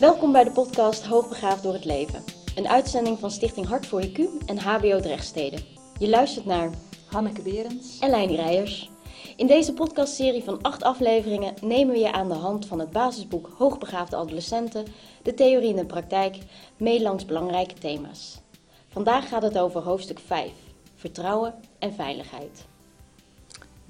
Welkom bij de podcast Hoogbegaafd door het leven. Een uitzending van Stichting Hart voor IQ en HBO Drechtsteden. Je luistert naar Hanneke Berends. en Leini Rijers. In deze podcastserie van acht afleveringen nemen we je aan de hand van het basisboek Hoogbegaafde Adolescenten, de theorie en de praktijk, mee langs belangrijke thema's. Vandaag gaat het over hoofdstuk 5, vertrouwen en veiligheid.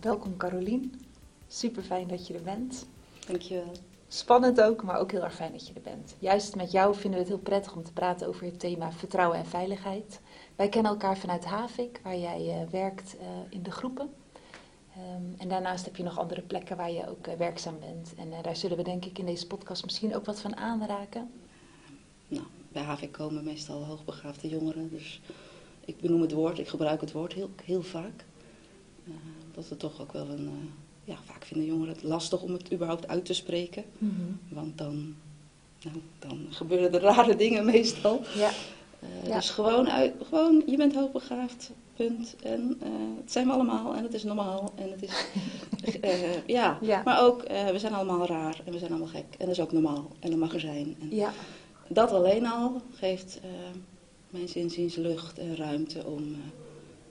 Welkom Carolien. Super fijn dat je er bent. Dankjewel. Spannend ook, maar ook heel erg fijn dat je er bent. Juist met jou vinden we het heel prettig om te praten over het thema vertrouwen en veiligheid. Wij kennen elkaar vanuit Havik, waar jij eh, werkt eh, in de groepen. Ehm, en daarnaast heb je nog andere plekken waar je ook eh, werkzaam bent. En daar zullen we denk ik in deze podcast misschien ook wat van aanraken. Nou, bij HVK komen meestal hoogbegaafde jongeren, dus ik benoem het woord, ik gebruik het woord heel, heel vaak. Dat het toch ook wel een, ja, vaak vinden jongeren het lastig om het überhaupt uit te spreken. Mm -hmm. Want dan, nou, dan gebeuren er rare dingen meestal. Ja. Uh, ja. Dus gewoon, uit, gewoon, je bent hoogbegaafd, punt. En het zijn we allemaal en het is normaal. En het is, ja. ja. maar ook, we zijn allemaal raar en we zijn allemaal gek. En dat is ook normaal en dat mag er zijn. En, ja dat alleen al geeft mijn zinziens lucht en ruimte om,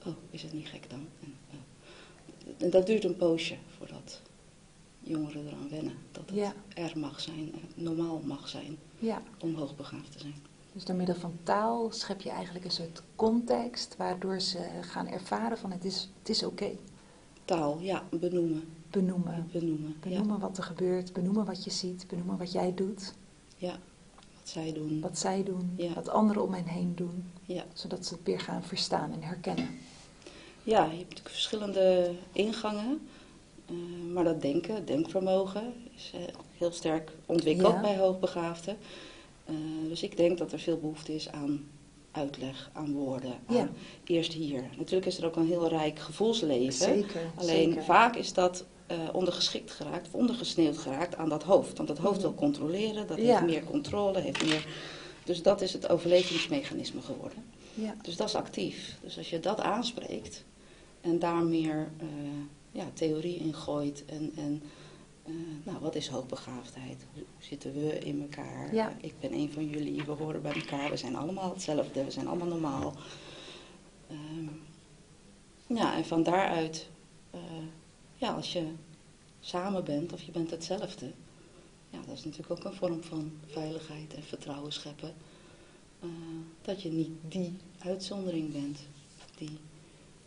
oh, is het niet gek dan? En, en, dat duurt een poosje voordat jongeren eraan wennen. Dat het ja. er mag zijn, normaal mag zijn ja. om hoogbegaafd te zijn. Dus door middel van taal schep je eigenlijk een soort context waardoor ze gaan ervaren van het is, het is oké. Okay. Taal, ja, benoemen. Benoemen. Benoemen, benoemen ja. wat er gebeurt, benoemen wat je ziet, benoemen wat jij doet. Ja, wat zij doen. Wat zij doen, Ja. wat anderen om hen heen doen. Ja. Zodat ze het weer gaan verstaan en herkennen. Ja, je hebt natuurlijk verschillende ingangen. Uh, maar dat denken, denkvermogen, is uh, heel sterk ontwikkeld Ja. bij hoogbegaafden. Uh, dus ik denk dat er veel behoefte is aan uitleg, aan woorden. Aan Ja. Eerst hier. Natuurlijk is er ook een heel rijk gevoelsleven. Zeker. Alleen zeker. vaak is dat ondergeschikt geraakt, of ondergesneeuwd geraakt aan dat hoofd. Want dat hoofd Mhm. wil controleren, dat Ja. heeft meer controle, heeft meer... Dus dat is het overlevingsmechanisme geworden. Ja. Dus dat is actief. Dus als je dat aanspreekt en daar meer ja, theorie in gooit en, en uh, nou, wat is hoogbegaafdheid? Hoe zitten we in elkaar? Ja. Ik ben een van jullie, we horen bij elkaar, we zijn allemaal hetzelfde, we zijn allemaal normaal. Um, ja, en van daaruit, uh, ja, als je samen bent of je bent hetzelfde, ja, dat is natuurlijk ook een vorm van veiligheid en vertrouwen scheppen. Uh, dat je niet die uitzondering bent, die,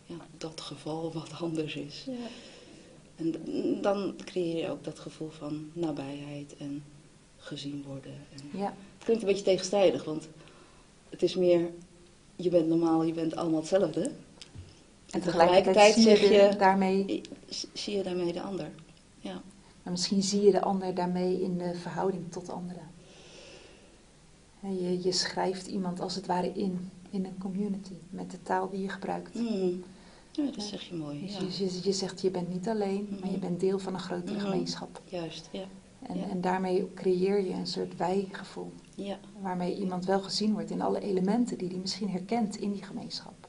ja, dat geval wat anders is. Ja. En dan creëer je ook dat gevoel van nabijheid en gezien worden. En Ja. Het klinkt een beetje tegenstrijdig, want het is meer, je bent normaal, je bent allemaal hetzelfde. En tegelijkertijd zie zeg je, daarmee, zie je daarmee de ander. Ja. maar misschien zie je de ander daarmee in de verhouding tot anderen. En je, je schrijft iemand als het ware in, in een community, met de taal die je gebruikt. Mm. Ja, dat zeg je mooi. Dus Ja. je, je, je zegt je bent niet alleen, maar je Mhm. bent deel van een grotere Mhm. gemeenschap. Juist, ja. En, Ja. en daarmee creëer je een soort wij-gevoel. ja. Waarmee iemand wel gezien wordt in alle elementen die hij misschien herkent in die gemeenschap.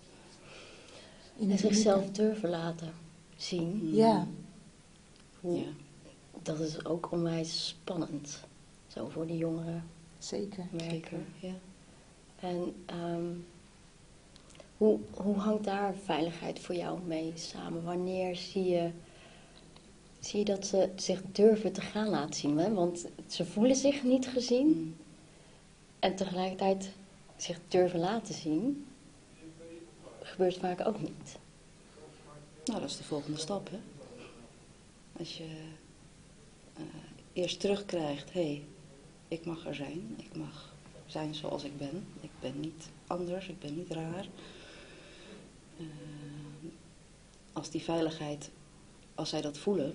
In En zichzelf unieke. durven laten zien. Ja, Hoe, Ja. Dat is ook onwijs spannend. Zo voor die jongeren zeker. merken. Zeker, ja. En ehm, hoe, hoe hangt daar veiligheid voor jou mee samen? Wanneer zie je, zie je dat ze zich durven te gaan laten zien? Hè? Want ze voelen zich niet gezien en tegelijkertijd zich durven laten zien, gebeurt vaak ook niet. Nou, dat is de volgende stap, hè. Als je uh, eerst terugkrijgt, hé, hey, ik mag er zijn, ik mag zijn zoals ik ben. Ik ben niet anders, ik ben niet raar. Uh, als die veiligheid, als zij dat voelen,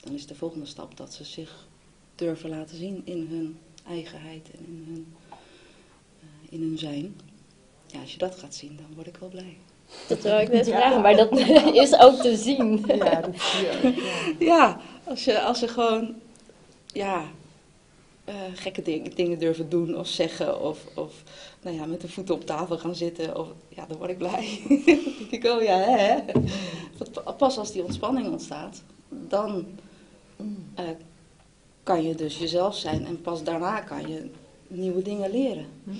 dan is de volgende stap dat ze zich durven laten zien in hun eigenheid en in hun, uh, in hun zijn. Ja, als je dat gaat zien, dan word ik wel blij. Dat zou ik net Ja. vragen, maar dat is ook te zien. Dat. Ja, als je, als je gewoon ja, uh, gekke ding, dingen durven doen of zeggen. Of, of nou ja, met de voeten op tafel gaan zitten. Of, ja, dan word ik blij. dan denk ik, oh ja, hè. Pas als die ontspanning ontstaat, dan uh, kan je dus jezelf zijn en pas daarna kan je nieuwe dingen leren. Hm.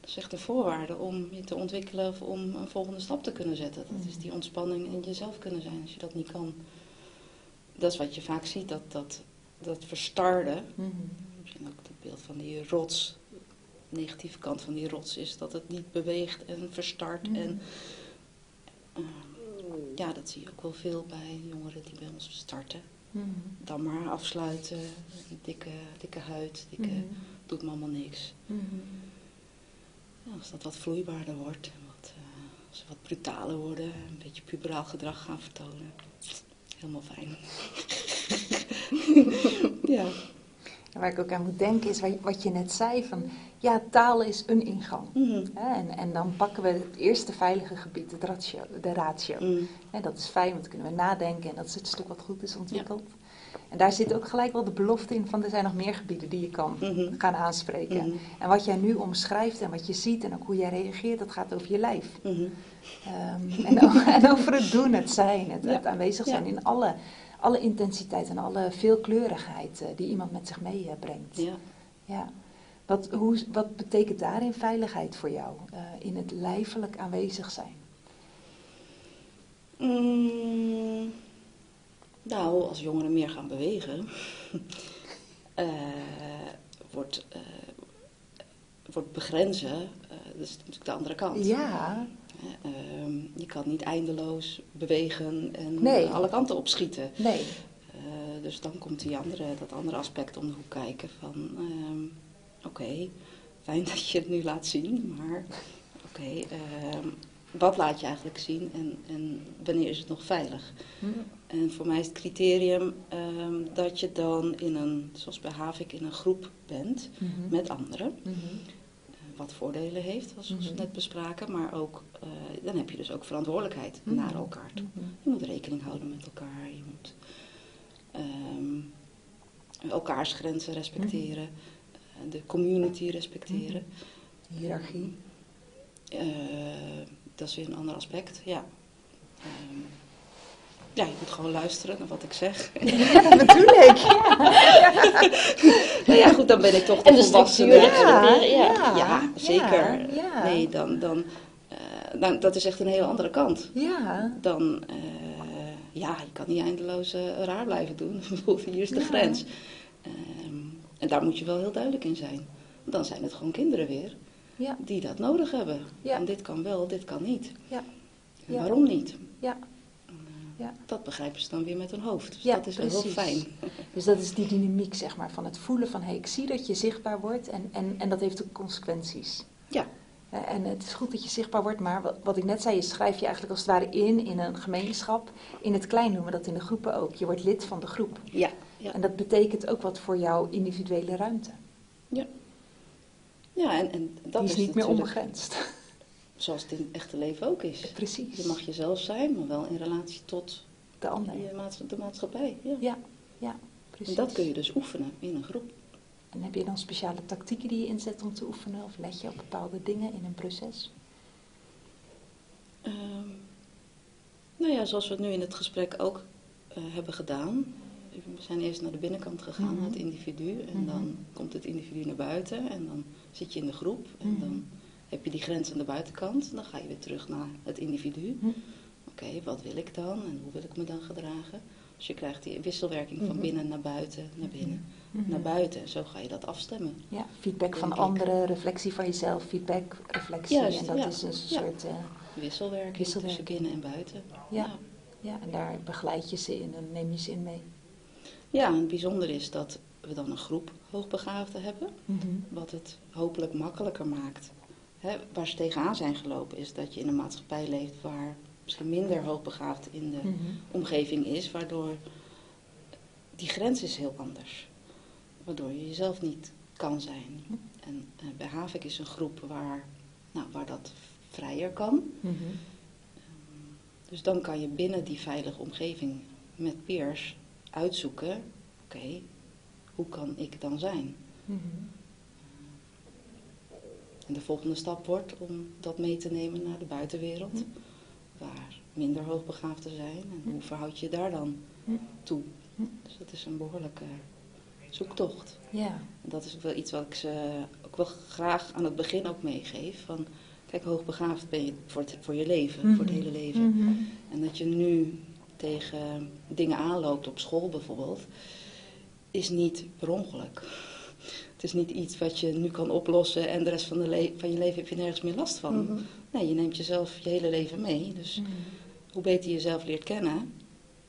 Dat is echt een voorwaarde om je te ontwikkelen of om een volgende stap te kunnen zetten. Dat is die ontspanning en jezelf kunnen zijn. Als je dat niet kan, dat is wat je vaak ziet, dat, dat, dat verstarden. Mhm. Misschien ook het beeld van die rots. De negatieve kant van die rots is dat het niet beweegt en verstart. Mhm. En eh, ja, dat zie je ook wel veel bij jongeren die bij ons starten. Mhm. Dan maar afsluiten, dikke, dikke huid, dikke, Mhm. doet me allemaal niks. Mhm. Ja, als dat wat vloeibaarder wordt, en wat, eh, als ze wat brutaler worden, een beetje puberaal gedrag gaan vertonen. Helemaal fijn. ja. Waar ik ook aan moet denken is wat- je net zei van ja, taal is een ingang. Mhm. En, en dan pakken we het eerste veilige gebied, het ratio, de ratio. Mm. Hè, dat is fijn, want dan kunnen we nadenken en dat is het stuk wat goed is ontwikkeld. En daar zit ook gelijk wel de belofte in van er zijn nog meer gebieden die je kan Mhm. gaan aanspreken. Mhm. En wat jij nu omschrijft en wat je ziet en ook hoe jij reageert, dat gaat over je lijf. Mhm. Ehm, en, over het doen, het zijn, het, Ja. het aanwezig zijn Ja. in alle, alle intensiteit en alle veelkleurigheid eh, die iemand met zich meebrengt. Ja. Ja. Wat, hoe, wat betekent daarin veiligheid voor jou? eh, in het lijfelijk aanwezig zijn? Mm, nou, als jongeren meer gaan bewegen, eh, wordt, eh, wordt begrenzen, eh, dat is natuurlijk de andere kant. Ja, Eh, je kan niet eindeloos bewegen en Nee. alle kanten opschieten. nee. Eh, dus dan komt die andere, dat andere aspect om de hoek kijken van, ehm, oké, fijn dat je het nu laat zien, maar oké, ehm, wat laat je eigenlijk zien en, en wanneer is het nog veilig? Hm. En voor mij is het criterium ehm, dat je dan in een, zoals bij Havik, in een groep bent Mhm. met anderen. Mhm. Wat voordelen heeft, zoals we Mhm. net bespraken, maar ook, eh, dan heb je dus ook verantwoordelijkheid Mhm. naar elkaar toe. Mhm. Je moet rekening houden met elkaar. Je moet ehm, elkaars grenzen respecteren. De community respecteren. Hiërarchie. Eh, dat is weer een ander aspect, ja. Ehm, ja, je moet gewoon luisteren naar wat ik zeg. Natuurlijk. nou ja, goed, dan ben ik toch de En de volwassene. ja. Ja, zeker. Ja, ja. Nee, dan, dan, eh, dan, dat is echt een hele andere kant. Ja. dan, eh, ja, je kan niet eindeloos eh, raar blijven doen. Hier is de Ja. grens. Ehm, en daar moet je wel heel duidelijk in zijn. Dan zijn het gewoon kinderen weer Ja. die dat nodig hebben. Ja. En dit kan wel, dit kan niet. Ja. En Ja. waarom niet? Ja. Ja. Dat begrijpen ze dan weer met hun hoofd. Dus Ja, dat is wel heel fijn. Dus dat is die dynamiek, zeg maar, van het voelen van... hey, ik zie dat je zichtbaar wordt en, en, en dat heeft ook consequenties. Ja, Eh, En het is goed dat je zichtbaar wordt, maar wat, ik net zei, je schrijf je eigenlijk als het ware in in een gemeenschap. In het klein noemen we dat in de groepen ook. Je wordt lid van de groep. ja, ja. En dat betekent ook wat voor jouw individuele ruimte. ja en, en dat Die is niet meer onbegrensd. Zoals het in het echte leven ook is. Precies. Je mag jezelf zijn, maar wel in relatie tot De ander. je de maatschappij. Ja. Ja, ja, precies. En dat kun je dus oefenen in een groep. En heb je dan speciale tactieken die je inzet om te oefenen? Of let je op bepaalde dingen in een proces? Ehm, nou ja, zoals we het nu in het gesprek ook eh, hebben gedaan. We zijn eerst naar de binnenkant gegaan, Mhm. het individu. En Mhm. dan komt het individu naar buiten. En dan zit je in de groep. En Mhm. dan heb je die grens aan de buitenkant. Dan ga je weer terug naar het individu. Hm. Oké, wat wil ik dan? En hoe wil ik me dan gedragen? Dus je krijgt die wisselwerking van Mhm. binnen naar buiten, naar binnen, Mhm. naar buiten. En zo ga je dat afstemmen. Ja, feedback van anderen, reflectie van jezelf, feedback, reflectie. Juist, en dat ja. is een Ja. soort... eh, Wisselwerking, Wisselwerking. tussen binnen en buiten. Ja. ja, en daar begeleid je ze in en neem je ze in mee. Ja, en het bijzondere is dat we dan een groep hoogbegaafden hebben. Mhm. Wat het hopelijk makkelijker maakt. Waar ze tegenaan zijn gelopen is dat je in een maatschappij leeft waar misschien minder hoogbegaafd in de Mhm. omgeving is. Waardoor die grens is heel anders. Waardoor je jezelf niet kan zijn. En eh, bij Havik is een groep waar, nou, waar dat vrijer kan. Mhm. Dus dan kan je binnen die veilige omgeving met peers uitzoeken, oké, hoe kan ik dan zijn? Mhm. En de volgende stap wordt om dat mee te nemen naar de buitenwereld, Hm. waar minder hoogbegaafden zijn. En hoe verhoud je je daar dan Hm. toe? Dus dat is een behoorlijke zoektocht. Ja. Dat is ook wel iets wat ik ze ook wel graag aan het begin ook meegeef. Van, kijk, hoogbegaafd ben je voor, het, voor je leven, voor het hele leven. Mhm. En dat je nu tegen dingen aanloopt op school bijvoorbeeld, is niet per ongeluk. Het is niet iets wat je nu kan oplossen en de rest van, de van je leven heb je nergens meer last van. Mhm. Nee, je neemt jezelf je hele leven mee. Dus Mhm. hoe beter je jezelf leert kennen,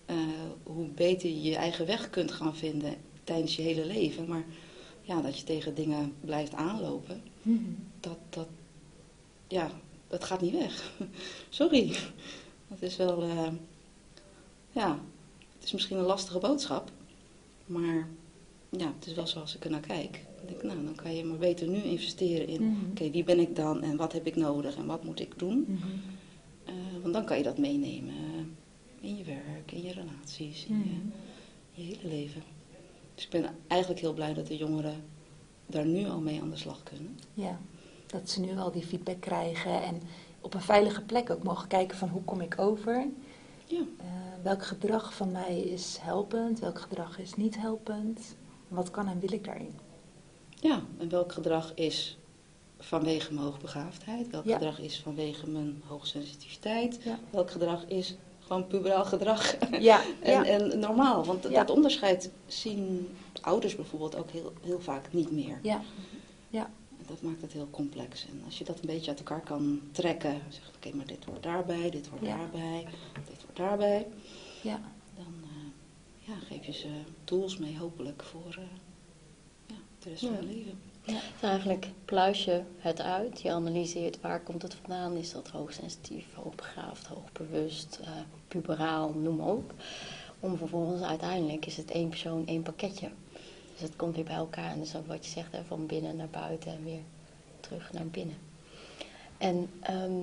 eh, hoe beter je je eigen weg kunt gaan vinden tijdens je hele leven. Maar ja, dat je tegen dingen blijft aanlopen, Mhm. dat, dat, ja, dat gaat niet weg. Sorry. Dat is wel, eh, ja, het is misschien een lastige boodschap, maar ja, het is wel zoals ik er naar kijk. Ik denk, nou, dan kan je maar beter nu investeren in, Mhm. oké, wie ben ik dan en wat heb ik nodig en wat moet ik doen? Mhm. Eh, want dan kan je dat meenemen eh, in je werk, in je relaties, in je, Mhm. je hele leven. Dus ik ben eigenlijk heel blij dat de jongeren daar nu al mee aan de slag kunnen. Ja, dat ze nu al die feedback krijgen en op een veilige plek ook mogen kijken van hoe kom ik over. Ja. Eh, welk gedrag van mij is helpend, welk gedrag is niet helpend. Wat kan en wil ik daarin? Ja, en welk gedrag is vanwege mijn hoogbegaafdheid? Welk Ja. gedrag is vanwege mijn hoogsensitiviteit? Ja. Welk gedrag is gewoon puberaal gedrag Ja, en, ja. en normaal? Want Ja. dat onderscheid zien ouders bijvoorbeeld ook heel, heel vaak niet meer. ja. En Dat maakt het heel complex. En als je dat een beetje uit elkaar kan trekken, zeg oké, maar dit hoort daarbij, dit hoort Ja. daarbij, dit hoort daarbij, ja. dan eh, ja, geef je ze tools mee hopelijk voor eh, ja, de rest van Ja. hun leven. Het is eigenlijk pluis je het uit, je analyseert waar komt het vandaan. Is dat hoogsensitief, hoogbegaafd, hoogbewust, eh, puberaal, noem maar op. Om vervolgens uiteindelijk is het één persoon, één pakketje. Dus het komt weer bij elkaar en dat is ook wat je zegt, hè, van binnen naar buiten en weer terug naar binnen. En ehm,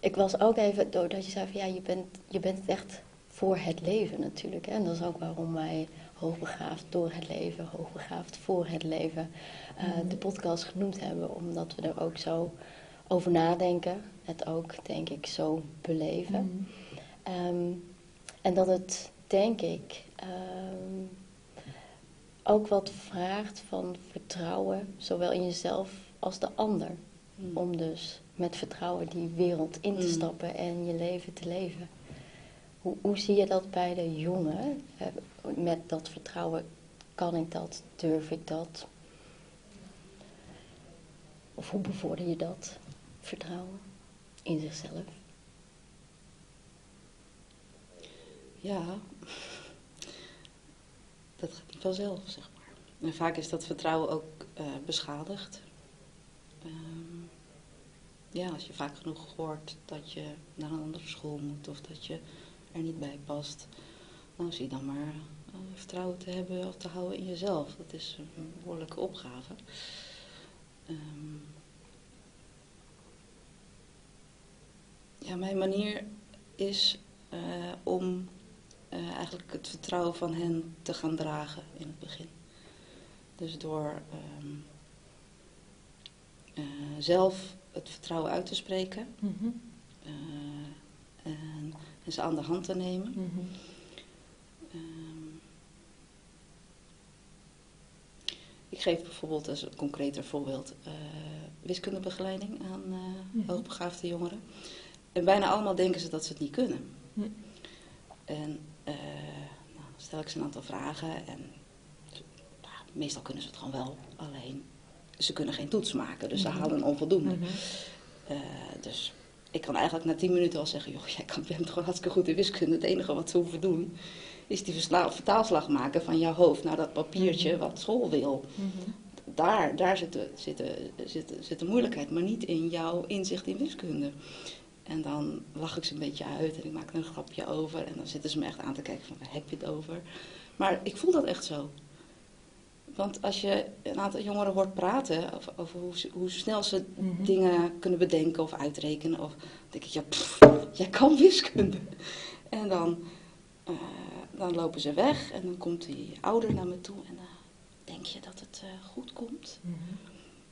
ik was ook even, doordat je zei van ja, je bent, je bent echt voor het leven natuurlijk. Hè? En dat is ook waarom wij hoogbegaafd door het leven, hoogbegaafd voor het leven eh, Mhm. de podcast genoemd hebben. Omdat we er ook zo over nadenken. Het ook, denk ik, zo beleven. Mhm. Ehm, en dat het, denk ik, ehm, ook wat vraagt van vertrouwen, zowel in jezelf als de ander. Hmm. Om dus met vertrouwen die wereld in te stappen en je leven te leven. Hoe, zie je dat bij de jongen? Eh, Met dat vertrouwen, kan ik dat? Durf ik dat? Of hoe bevorder je dat vertrouwen in zichzelf? Ja, dat gaat niet vanzelf, zeg maar. En vaak is dat vertrouwen ook eh, beschadigd. Ehm, ja, als je vaak genoeg hoort dat je naar een andere school moet of dat je er niet bij past, nou zie je dan maar eh, vertrouwen te hebben of te houden in jezelf. Dat is een behoorlijke opgave. Ehm, ja, mijn manier is eh, om eh, eigenlijk het vertrouwen van hen te gaan dragen in het begin. Dus door ehm, eh, zelf het vertrouwen uit te spreken Mhm. en, en ze aan de hand te nemen. Mhm. Ehm, ik geef bijvoorbeeld als een concreter voorbeeld eh, wiskundebegeleiding aan Mhm. hoogbegaafde jongeren. En bijna allemaal denken ze dat ze het niet kunnen. Hm. En eh, nou, dan stel ik ze een aantal vragen en meestal kunnen ze het gewoon wel. Alleen ze kunnen geen toets maken, dus ze Mhm. halen een onvoldoende. Mhm. Dus ik kan eigenlijk na tien minuten al zeggen, joh, jij kan, bent gewoon hartstikke goed in wiskunde. Het enige wat ze hoeven doen, is die vertaalslag maken van jouw hoofd naar dat papiertje Mhm. wat school wil. Mhm. Daar, daar zit, de, zit, de, zit, de- zit de moeilijkheid, maar niet in jouw inzicht in wiskunde. En dan lach ik ze een beetje uit en ik maak er een grapje over. En dan zitten ze me echt aan te kijken van, waar heb je het over? Maar ik voel dat echt zo. Want als je een aantal jongeren hoort praten over, over hoe, hoe snel ze Mhm. dingen kunnen bedenken of uitrekenen. Of dan denk ik, ja, pff, jij kan wiskunde. En dan, eh, dan lopen ze weg en dan komt die ouder naar me toe en dan denk je dat het eh, goed komt. Mhm.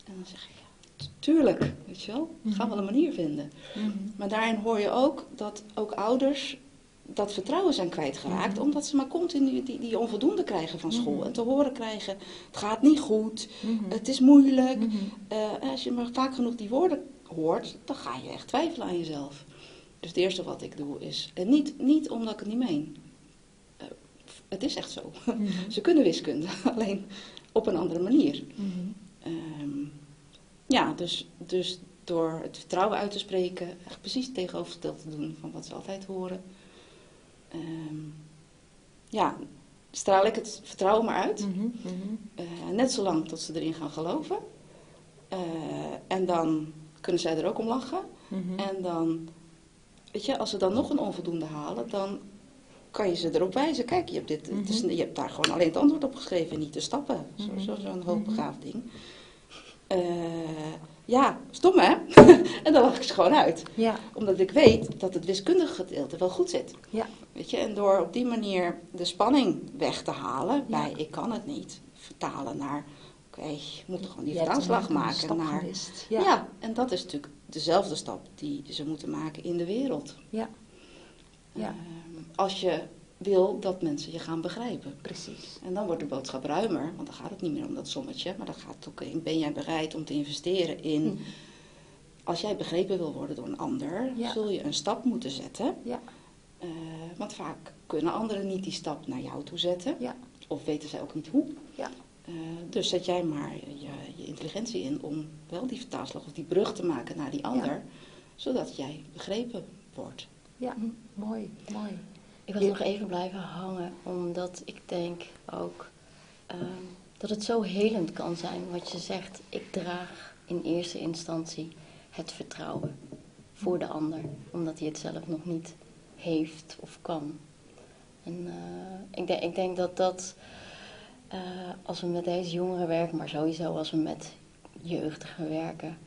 En dan zeg ik, ja, tuurlijk, weet je wel, we gaan Mhm. wel een manier vinden. Mhm. Maar daarin hoor je ook dat ook ouders dat vertrouwen zijn kwijtgeraakt. Mhm. Omdat ze maar continu die, die onvoldoende krijgen van school. Mhm. En te horen krijgen, het gaat niet goed, Mhm. het is moeilijk. Eh, als je maar vaak genoeg die woorden hoort, dan ga je echt twijfelen aan jezelf. Dus het eerste wat ik doe is, en niet, niet omdat ik het niet meen. Eh, het is echt zo. Ze kunnen wiskunde, alleen op een andere manier. Ehm, ja, dus, dus door het vertrouwen uit te spreken, echt precies het tegenovergestelde te doen van wat ze altijd horen. Ehm, ja, straal ik het vertrouwen maar uit. Mhm. Mhm. Eh, net zolang tot ze erin gaan geloven. Eh, en dan kunnen zij er ook om lachen. Mhm. En dan, weet je, als ze dan nog een onvoldoende halen, dan kan je ze erop wijzen. Kijk, je hebt, dit, het is- je hebt daar gewoon alleen het antwoord op geschreven, niet de stappen. Zo- Mhm. zo- Zo'n Mhm. hoogbegaafd ding. Eh, ja, stom hè? en dan lach ik ze gewoon uit. Ja. Omdat ik weet dat het wiskundige gedeelte wel goed zit. Ja. Weet je, en door op die manier de spanning weg te halen Ja. bij ik kan het niet, vertalen naar oké, je moet gewoon die vertaalslag maken naar. Ja. Ja. en dat is natuurlijk dezelfde stap die ze moeten maken in de wereld. Ja. Ja. Ehm, als je wil dat mensen je gaan begrijpen. precies. En dan wordt de boodschap ruimer, want dan gaat het niet meer om dat sommetje, maar dan gaat het ook in, ben jij bereid om te investeren in, Mhm. als jij begrepen wil worden door een ander, Ja. zul je een stap moeten zetten. Ja. Eh, want vaak kunnen anderen niet die stap naar jou toe zetten, Ja. of weten zij ook niet hoe. Ja. Eh, dus zet jij maar je, je intelligentie in om wel die vertaalslag of die brug te maken naar die ander, zodat jij begrepen wordt. Ja. Mooi. Mooi. Ik wil Ja. nog even blijven hangen, omdat ik denk ook ehm, dat het zo helend kan zijn wat je zegt. Ik draag in eerste instantie het vertrouwen voor de ander, omdat hij het zelf nog niet heeft of kan. En eh, ik, denk, ik denk dat dat, eh, als we met deze jongeren werken, maar sowieso als we met jeugdigen werken,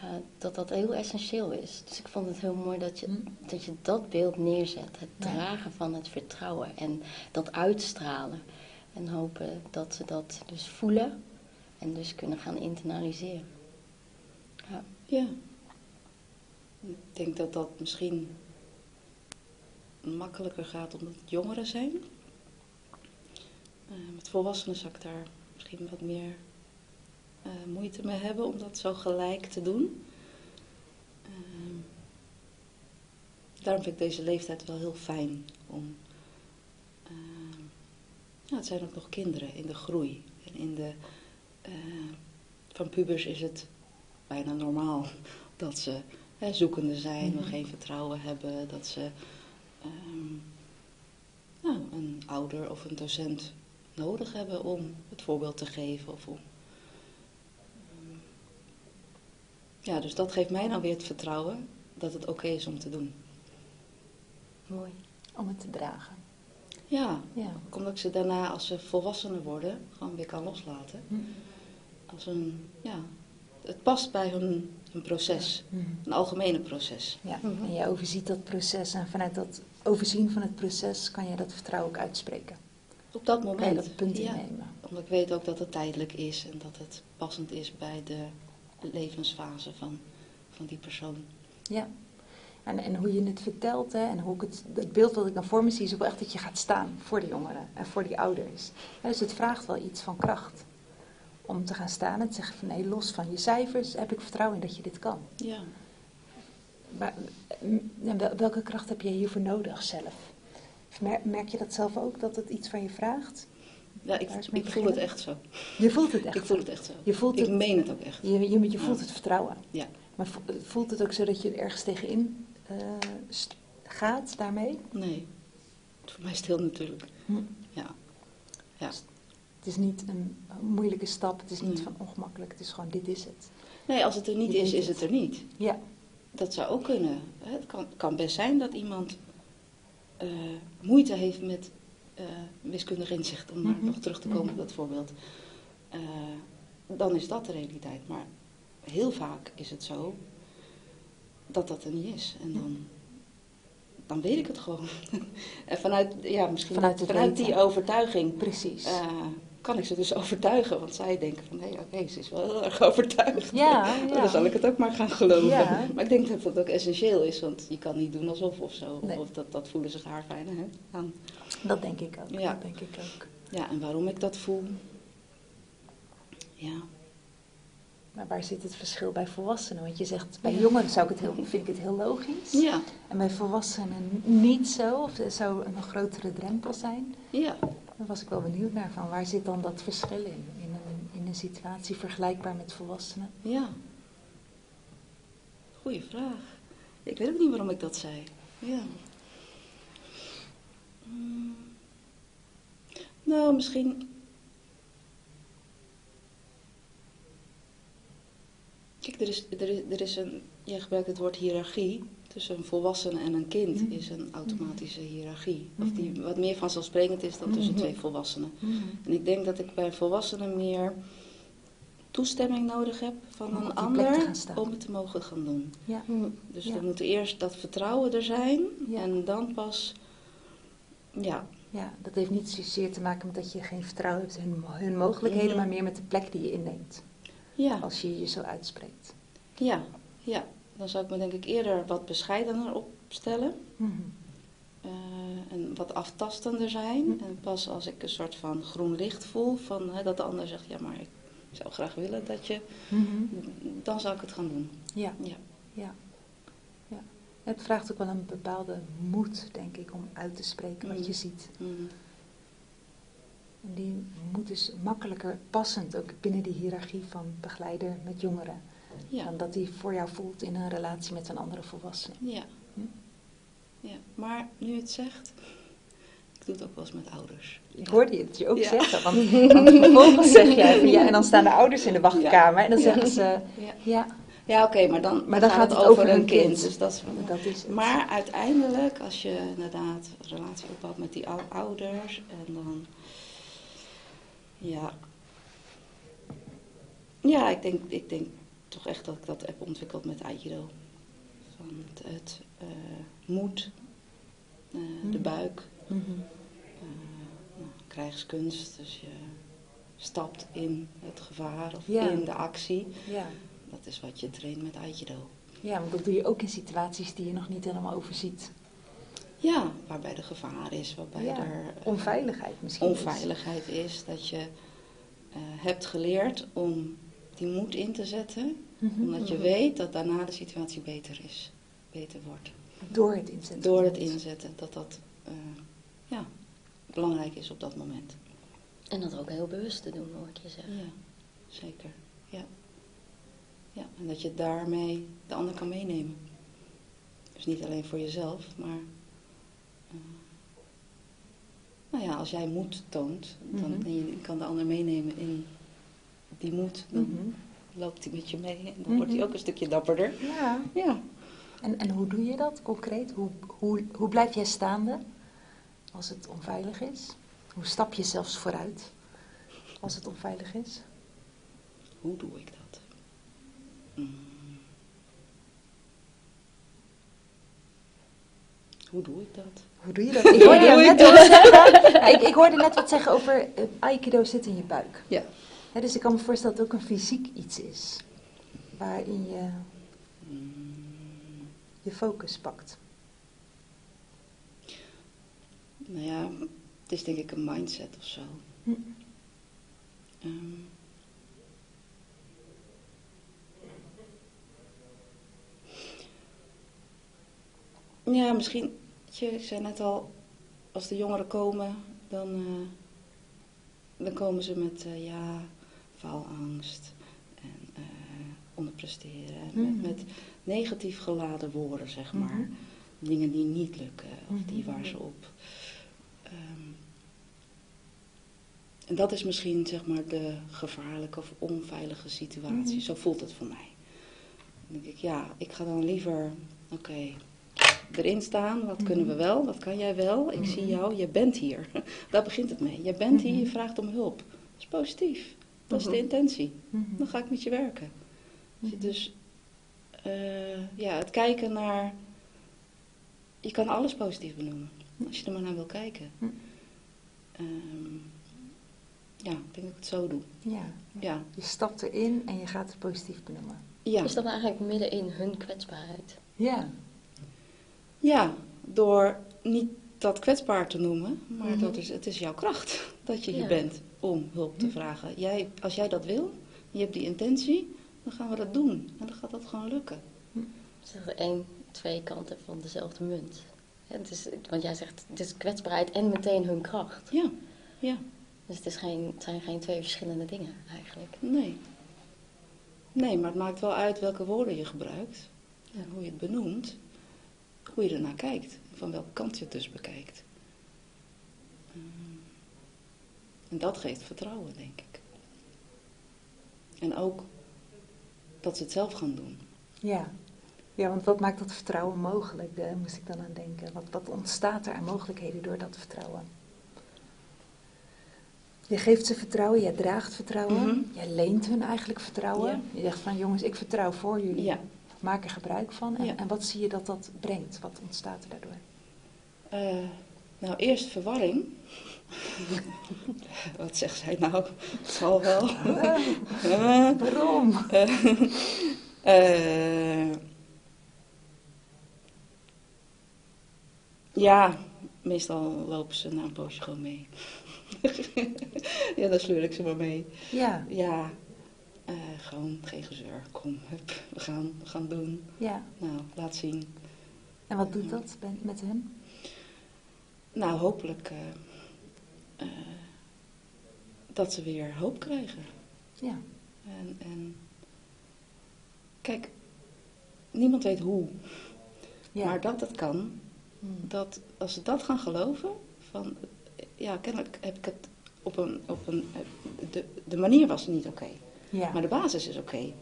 eh, dat dat heel essentieel is. Dus ik vond het heel mooi dat je Hm. dat je dat beeld neerzet. Het Ja. dragen van het vertrouwen en dat uitstralen. En hopen dat ze dat dus voelen en dus kunnen gaan internaliseren. Ja. Ja. Ik denk dat dat misschien makkelijker gaat omdat het jongeren zijn. Eh, met volwassenen zou ik daar misschien wat meer moeite mee hebben om dat zo gelijk te doen. Ehm, daarom vind ik deze leeftijd wel heel fijn om. ja, het zijn ook nog kinderen in de groei. En in de. eh, van pubers is het bijna normaal dat ze hè, zoekende zijn, nog Mhm. geen vertrouwen hebben, dat ze ehm, nou, een ouder of een docent nodig hebben om het voorbeeld te geven. Of om, ja, dus dat geeft mij nou weer het vertrouwen dat het oké is om te doen. Mooi. Om het te dragen. Ja, Ja. omdat ik ze daarna, als ze volwassener worden, gewoon weer kan loslaten. Hm. Als een, ja, het past bij hun, hun proces, Mhm. een algemene proces. Ja, Mhm. en je overziet dat proces en vanuit dat overzien van het proces kan je dat vertrouwen ook uitspreken. Op dat Kan je moment. dat punt ja. innemen. Omdat ik weet ook dat het tijdelijk is en dat het passend is bij de levensfase van, van die persoon. Ja. En, en hoe je het vertelt hè, en hoe ik het, het beeld wat ik dan voor me zie is ook echt dat je gaat staan voor de jongeren en voor die ouders. Ja, dus het vraagt wel iets van kracht om te gaan staan en te zeggen van nee, los van je cijfers heb ik vertrouwen in dat je dit kan. Ja. Maar mm, welke kracht heb je hiervoor nodig zelf? Mer- Merk je dat zelf ook, dat het iets van je vraagt? Ja, ik, ik voel het echt zo. Je voelt het echt. Ik voel het echt zo. Je voelt Ik het, meen het ook echt. je, je, je voelt het vertrouwen. Ja. Maar vo- voelt het ook zo dat je er ergens tegenin eh, gaat daarmee? Nee. Voor mij is het heel natuurlijk. Hm. Ja. Ja. Het is niet een moeilijke stap, het is niet Nee. van ongemakkelijk, het is gewoon dit is het. Nee, als het er niet is, is het. het er niet. Ja, Dat zou ook kunnen. Het kan, kan best zijn dat iemand eh, moeite heeft met eh, wiskundig inzicht, om maar Mhm. nog terug te komen Mhm. op dat voorbeeld. Eh, dan is dat de realiteit. Maar heel vaak is het zo dat dat er niet is. En dan, dan weet ik het gewoon. en vanuit, ja, misschien Vanuit die overtuiging precies. eh, kan ik ze dus overtuigen. Want zij denken van, hé, oké, ze is wel heel erg overtuigd. Ja, ja. Dan zal ik het ook maar gaan geloven. Ja. Maar ik denk dat dat ook essentieel is, want je kan niet doen alsof of zo. Nee. Of dat, dat voelen zich haar fijn hè, aan. Dat denk ik ook. Ja. Dat denk ik ook. Ja, en waarom ik dat voel? Ja, Maar waar zit het verschil bij volwassenen? Want je zegt, bij jongeren zou ik het heel, vind ik het heel logisch. ja, En bij volwassenen niet zo, of er zou een grotere drempel zijn. ja. Daar was ik wel benieuwd naar, van waar zit dan dat verschil in? In een, in een situatie vergelijkbaar met volwassenen? Ja. Goeie vraag. Ik weet ook niet waarom ik dat zei. Ja. Hmm. Nou, misschien. Kijk, er is, er is, er is een. Jij gebruikt het woord hiërarchie. Tussen een volwassene en een kind Mhm. is een automatische hiërarchie. Of die wat meer vanzelfsprekend is dan tussen twee volwassenen. En ik denk dat ik bij volwassenen meer toestemming nodig heb van Om een ander om het te mogen gaan doen. Ja. Dus Ja. er moet eerst dat vertrouwen er zijn Ja. en dan pas, ja, ja, dat heeft niet zozeer te maken met dat je geen vertrouwen hebt in hun, mogelijkheden, maar meer met de plek die je inneemt. ja, Als je je zo uitspreekt. ja, ja. Dan zou ik me denk ik eerder wat bescheidener opstellen Mhm. eh, en wat aftastender zijn. Mhm. En pas als ik een soort van groen licht voel, van, hè, dat de ander zegt, ja maar ik zou graag willen dat je, Mhm. dan zou ik het gaan doen. Ja. Ja. Ja. ja. Het vraagt ook wel een bepaalde moed, denk ik, om uit te spreken wat je ziet. En die moed is makkelijker passend, ook binnen die hiërarchie van begeleider met jongeren. Ja. Dan dat die voor jou voelt in een relatie met een andere volwassene. Ja. Hm? ja. Maar nu het zegt, ik doe het ook wel eens met ouders. Ik hoorde je het je ook Ja. zeggen, want, want vervolgens zeg jij van ja, en dan staan de ouders in de wachtkamer en dan Ja. zeggen ze Ja. ja, Ja, oké, maar dan, Maar dan gaat het over een kind. Dus dat is, dat is maar uiteindelijk, als je inderdaad een relatie opbouwt met die ou- ouders en dan. Ja. Ja, ik denk, ik denk toch echt dat ik dat heb ontwikkeld met Aikido. Van het, het eh, moed, eh, de Mhm. buik, Mhm. eh, nou, krijgskunst. Dus je stapt in het gevaar of Ja. in de actie. Ja. Dat is wat je traint met Aikido. ja, want dat doe je ook in situaties die je nog niet helemaal overziet. Ja, waarbij er gevaar is, waarbij Ja, er Onveiligheid misschien. is. onveiligheid is. Dat je hebt geleerd om die moed in te zetten, Mhm. omdat je Mhm. weet dat daarna de situatie beter is, beter wordt. Door het inzetten. Door het inzetten, dat dat eh, ja, belangrijk is op dat moment. En dat ook heel bewust te doen, hoor ik je zeggen. Ja, zeker. Ja. ja, en dat je daarmee de ander kan meenemen. Dus niet alleen voor jezelf, maar. eh, nou ja, als jij moed toont, dan Mhm. kan de ander meenemen in die moed. Dan Mhm. loopt hij met je mee en dan wordt hij Mhm. ook een stukje dapperder. Ja. Ja. En, en hoe doe je dat concreet? Hoe, hoe, hoe blijf jij staande als het onveilig is? Hoe stap je zelfs vooruit als het onveilig is? Hoe doe ik dat? Mm. Hoe doe ik dat? Hoe doe je dat? Ik hoorde, net wat zeggen, ik, ik hoorde net wat zeggen over eh, aikido zit in je buik. Ja. Dus ik kan me voorstellen dat het ook een fysiek iets is. Waarin je je focus pakt. Nou ja, het is denk ik een mindset of zo. Hm. Ehm. ja, misschien, je, zei net al, als de jongeren komen, dan, eh, dan komen ze met, eh, ja, faalangst en eh, onderpresteren. En Mhm. met, met negatief geladen woorden, zeg maar. Mhm. Dingen die niet lukken, of die Mhm. waar ze op. ehm, en dat is misschien zeg maar de gevaarlijke of onveilige situatie. Zo voelt het voor mij. Dan denk ik, ja, ik ga dan liever, oké, erin staan. Wat kunnen we wel? Wat kan jij wel? Ik zie jou, je bent hier. Daar begint het mee. Je bent hier, je vraagt om hulp. Dat is positief. Dat is Mhm. de intentie. Mhm. Dan ga ik met je werken. Mhm. Dus eh, ja, het kijken naar. Je kan alles positief benoemen, als je er maar naar wil kijken. Ehm, ja, ik denk dat ik het zo doe. Ja. Ja. Je stapt erin en je gaat het positief benoemen. Ja. Is dat nou eigenlijk midden in hun kwetsbaarheid? Ja. Ja, door niet dat kwetsbaar te noemen, maar Mhm. dat is, het is jouw kracht dat je hier Ja. bent om hulp te vragen. Jij, als jij dat wil, je hebt die intentie, dan gaan we dat doen. En dan gaat dat gewoon lukken. Het zijn één, twee kanten van dezelfde munt. Ja, het is, want jij zegt, het is kwetsbaarheid en meteen hun kracht. Ja, ja, Dus het, is geen, het zijn geen twee verschillende dingen eigenlijk. nee. Nee, maar het maakt wel uit welke woorden je gebruikt. En hoe je het benoemt. Hoe je ernaar kijkt. Van welke kant je het dus bekijkt. En dat geeft vertrouwen, denk ik. En ook dat ze het zelf gaan doen. Ja. Ja, want wat maakt dat vertrouwen mogelijk? Daar moest ik dan aan denken. Wat, wat ontstaat er aan mogelijkheden door dat vertrouwen? Je geeft ze vertrouwen, jij draagt vertrouwen, Mhm. jij leent hun eigenlijk vertrouwen. Ja. Je zegt van jongens, ik vertrouw voor jullie. Ja. Maak er gebruik van. En, Ja. en wat zie je dat dat brengt? Wat ontstaat er daardoor? Eh, nou, eerst verwarring. Wat zegt zij nou? Het zal wel. Eh, Waarom? eh, ja, meestal lopen ze na een poosje gewoon mee. ja, dan sleur ik ze maar mee. Ja, Ja, eh, gewoon geen gezeur. Kom, hup, we gaan, we gaan doen. ja. Nou, laat zien. En wat doet dat met hen? Nou, hopelijk eh, eh, dat ze weer hoop krijgen. Ja. En, en kijk, niemand weet hoe, ja. maar dat het kan, Hmm. dat als ze dat gaan geloven, van ja, kennelijk heb ik het op een, op een de, de manier was niet oké, ja. maar de basis is oké.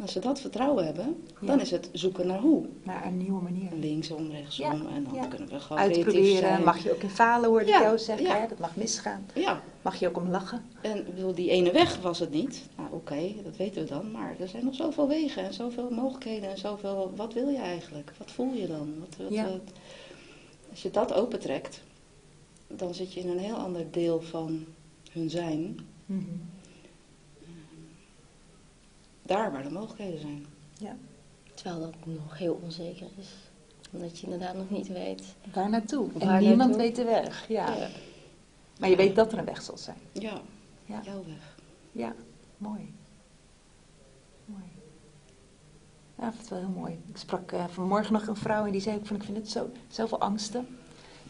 Als ze dat vertrouwen hebben, dan is het zoeken naar hoe. Naar een nieuwe manier. Linksom, rechtsom, Ja, en dan ja. kunnen we gewoon Uitproberen. zijn. Mag je ook in falen, hoorde ik jou zeggen. Hè? Dat mag misgaan. Ja, Mag je ook om lachen. En ik bedoel, die ene weg was het niet. Nou, oké, dat weten we dan. Maar er zijn nog zoveel wegen en zoveel mogelijkheden en zoveel. Wat wil je eigenlijk? Wat voel je dan? Wat, wat, als je dat opentrekt, dan zit je in een heel ander deel van hun zijn. Mhm. Daar waar de mogelijkheden zijn. Ja. Terwijl dat nog heel onzeker is. Omdat je inderdaad nog niet weet. Waar naartoe? En Waar niemand naartoe? weet de weg. Ja. Ja. Maar je weet dat er een weg zal zijn. Ja, Ja. jouw weg. Ja, mooi. Mooi. Ja, ik vind het wel heel mooi. Ik sprak eh, vanmorgen nog een vrouw en die zei ook van ik vind het zo, zoveel angsten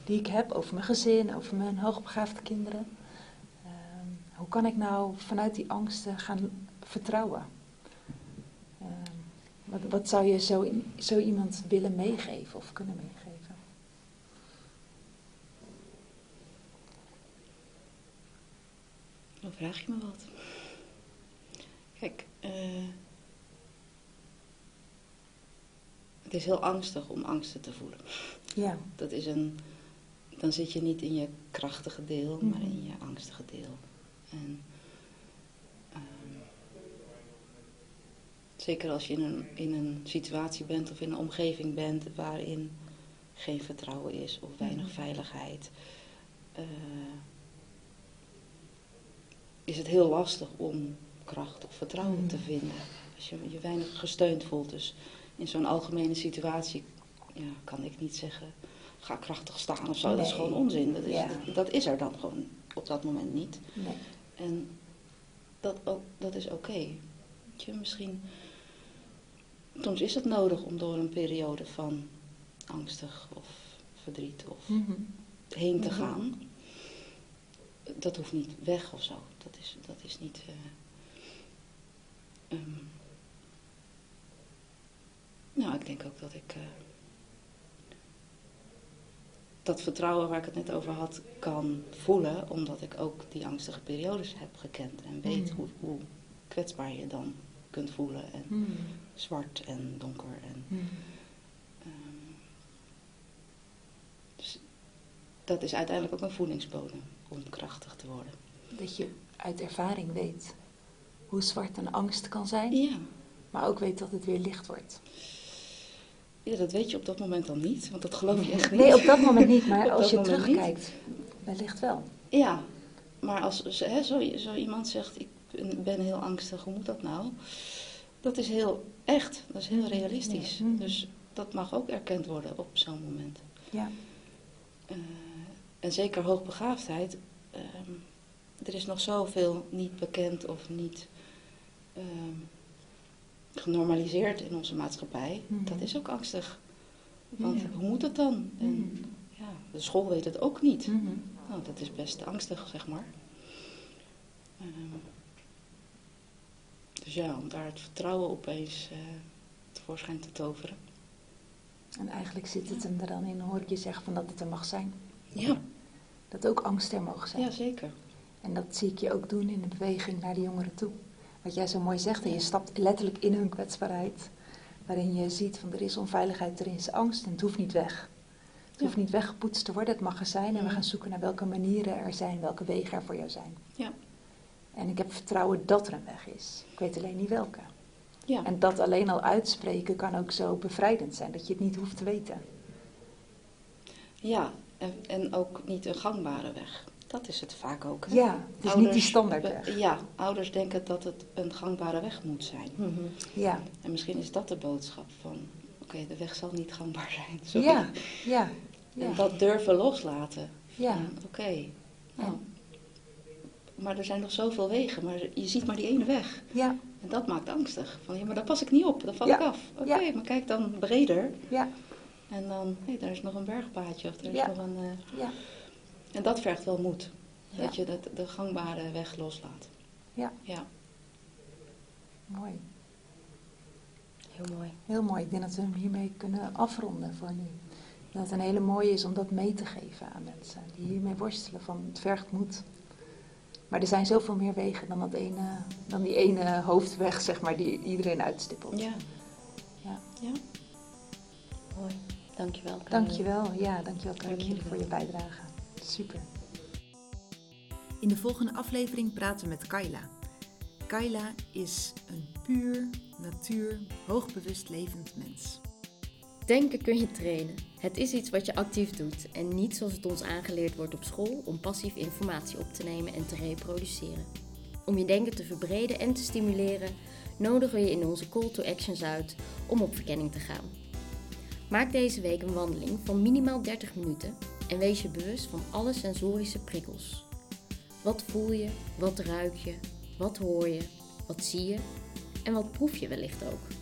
die ik heb over mijn gezin, over mijn hoogbegaafde kinderen. Ehm, hoe kan ik nou vanuit die angsten gaan vertrouwen? Wat, wat zou je zo, zo iemand willen meegeven of kunnen meegeven? Dan vraag je me wat. Kijk, eh, het is heel angstig om angsten te voelen. Ja, Dat is een, dan zit je niet in je krachtige deel, maar in je angstige deel. En zeker als je in een, in een situatie bent of in een omgeving bent waarin geen vertrouwen is of weinig Mhm. veiligheid, eh, is het heel lastig om kracht of vertrouwen Mhm. te vinden. Als je je weinig gesteund voelt. Dus in zo'n algemene situatie ja, kan ik niet zeggen, ga krachtig staan of zo. Dat is gewoon onzin. Dat is, Ja. dat is er dan gewoon op dat moment niet. nee. En dat, ook, dat is oké. Je, Misschien, soms is het nodig om door een periode van angstig of verdriet of Mhm. heen te Mhm. gaan. Dat hoeft niet weg of zo. Dat is, dat is niet. eh, ehm, nou, ik denk ook dat ik. eh, dat vertrouwen waar ik het net over had, kan voelen, omdat ik ook die angstige periodes heb gekend en weet Mhm. hoe, hoe kwetsbaar je dan kunt voelen. En Mhm. zwart en donker. En, Mhm. ehm, dus dat is uiteindelijk ook een voedingsbodem om krachtig te worden. Dat je uit ervaring weet hoe zwart een angst kan zijn, Ja. maar ook weet dat het weer licht wordt. ja, dat weet je op dat moment dan niet, want dat geloof je echt niet. Nee, op dat moment niet, maar als je terugkijkt, wellicht wel. Ja, maar als hè, zo, zo iemand zegt, ik ben- ben heel angstig, hoe moet dat nou? Dat is heel echt, dat is heel realistisch. Ja. Mhm. Dus dat mag ook erkend worden op zo'n moment. Ja. Eh, en zeker hoogbegaafdheid. ehm, er is nog zoveel niet bekend of niet ehm, genormaliseerd in onze maatschappij. Mhm. Dat is ook angstig. Want Ja. hoe moet het dan? En Mhm. ja, de school weet het ook niet. Nou, dat is best angstig, zeg maar. Ehm, dus ja, om daar het vertrouwen opeens eh tevoorschijn te toveren. En eigenlijk zit het hem er dan in, hoor ik je zeggen, van dat het er mag zijn. Ja, Dat ook angst er mogen zijn. ja zeker. En dat zie ik je ook doen in de beweging naar de jongeren toe. Wat jij zo mooi zegt, en je stapt letterlijk in hun kwetsbaarheid. Waarin je ziet van er is onveiligheid, er is angst en het hoeft niet weg. Het Ja. hoeft niet weggepoetst te worden, het mag er zijn. En we gaan zoeken naar welke manieren er zijn, welke wegen er voor jou zijn. Ja. En ik heb vertrouwen dat er een weg is. Ik weet alleen niet welke. Ja, En dat alleen al uitspreken kan ook zo bevrijdend zijn, dat je het niet hoeft te weten. ja en, en ook niet een gangbare weg. Dat is het vaak ook. hè? Ja, het is niet die standaardweg. Ja, ouders denken dat het een gangbare weg moet zijn. Mhm. Ja, En misschien is dat de boodschap van, oké, de weg zal niet gangbaar zijn. Sorry. ja, ja. En dat durven loslaten. Ja. Oké, nou, maar er zijn nog zoveel wegen, maar je ziet maar die ene weg. Ja, En dat maakt angstig. Van, ja, maar daar pas ik niet op, dan val Ja. ik af. Oké, Ja. maar kijk dan breder. ja, En dan, hé, daar is nog een bergpaadje of er is nog een... eh, ja, En dat vergt wel moed. Dat je de, de gangbare weg loslaat. ja. Ja. Mooi. Heel mooi. Heel mooi. Ik denk dat we hem hiermee kunnen afronden voor nu. Dat het een hele mooie is om dat mee te geven aan mensen die hiermee worstelen. Van het vergt moed. Maar er zijn zoveel meer wegen dan, dat ene, dan die ene hoofdweg, zeg maar, die iedereen uitstippelt. Ja. Ja. ja. Mooi. Dankjewel. Dankjewel. Ja, dankjewel Dank Caroline jullie voor je bijdrage. Super. In de volgende aflevering praten we met Kaila. Kaila is een puur, natuur, hoogbewust levend mens. Denken kun je trainen. Het is iets wat je actief doet en niet zoals het ons aangeleerd wordt op school om passief informatie op te nemen en te reproduceren. Om je denken te verbreden en te stimuleren, nodigen we je in onze call to actions uit om op verkenning te gaan. Maak deze week een wandeling van minimaal 30 minuten en wees je bewust van alle sensorische prikkels. Wat voel je, wat ruik je, wat hoor je, wat zie je en wat proef je wellicht ook.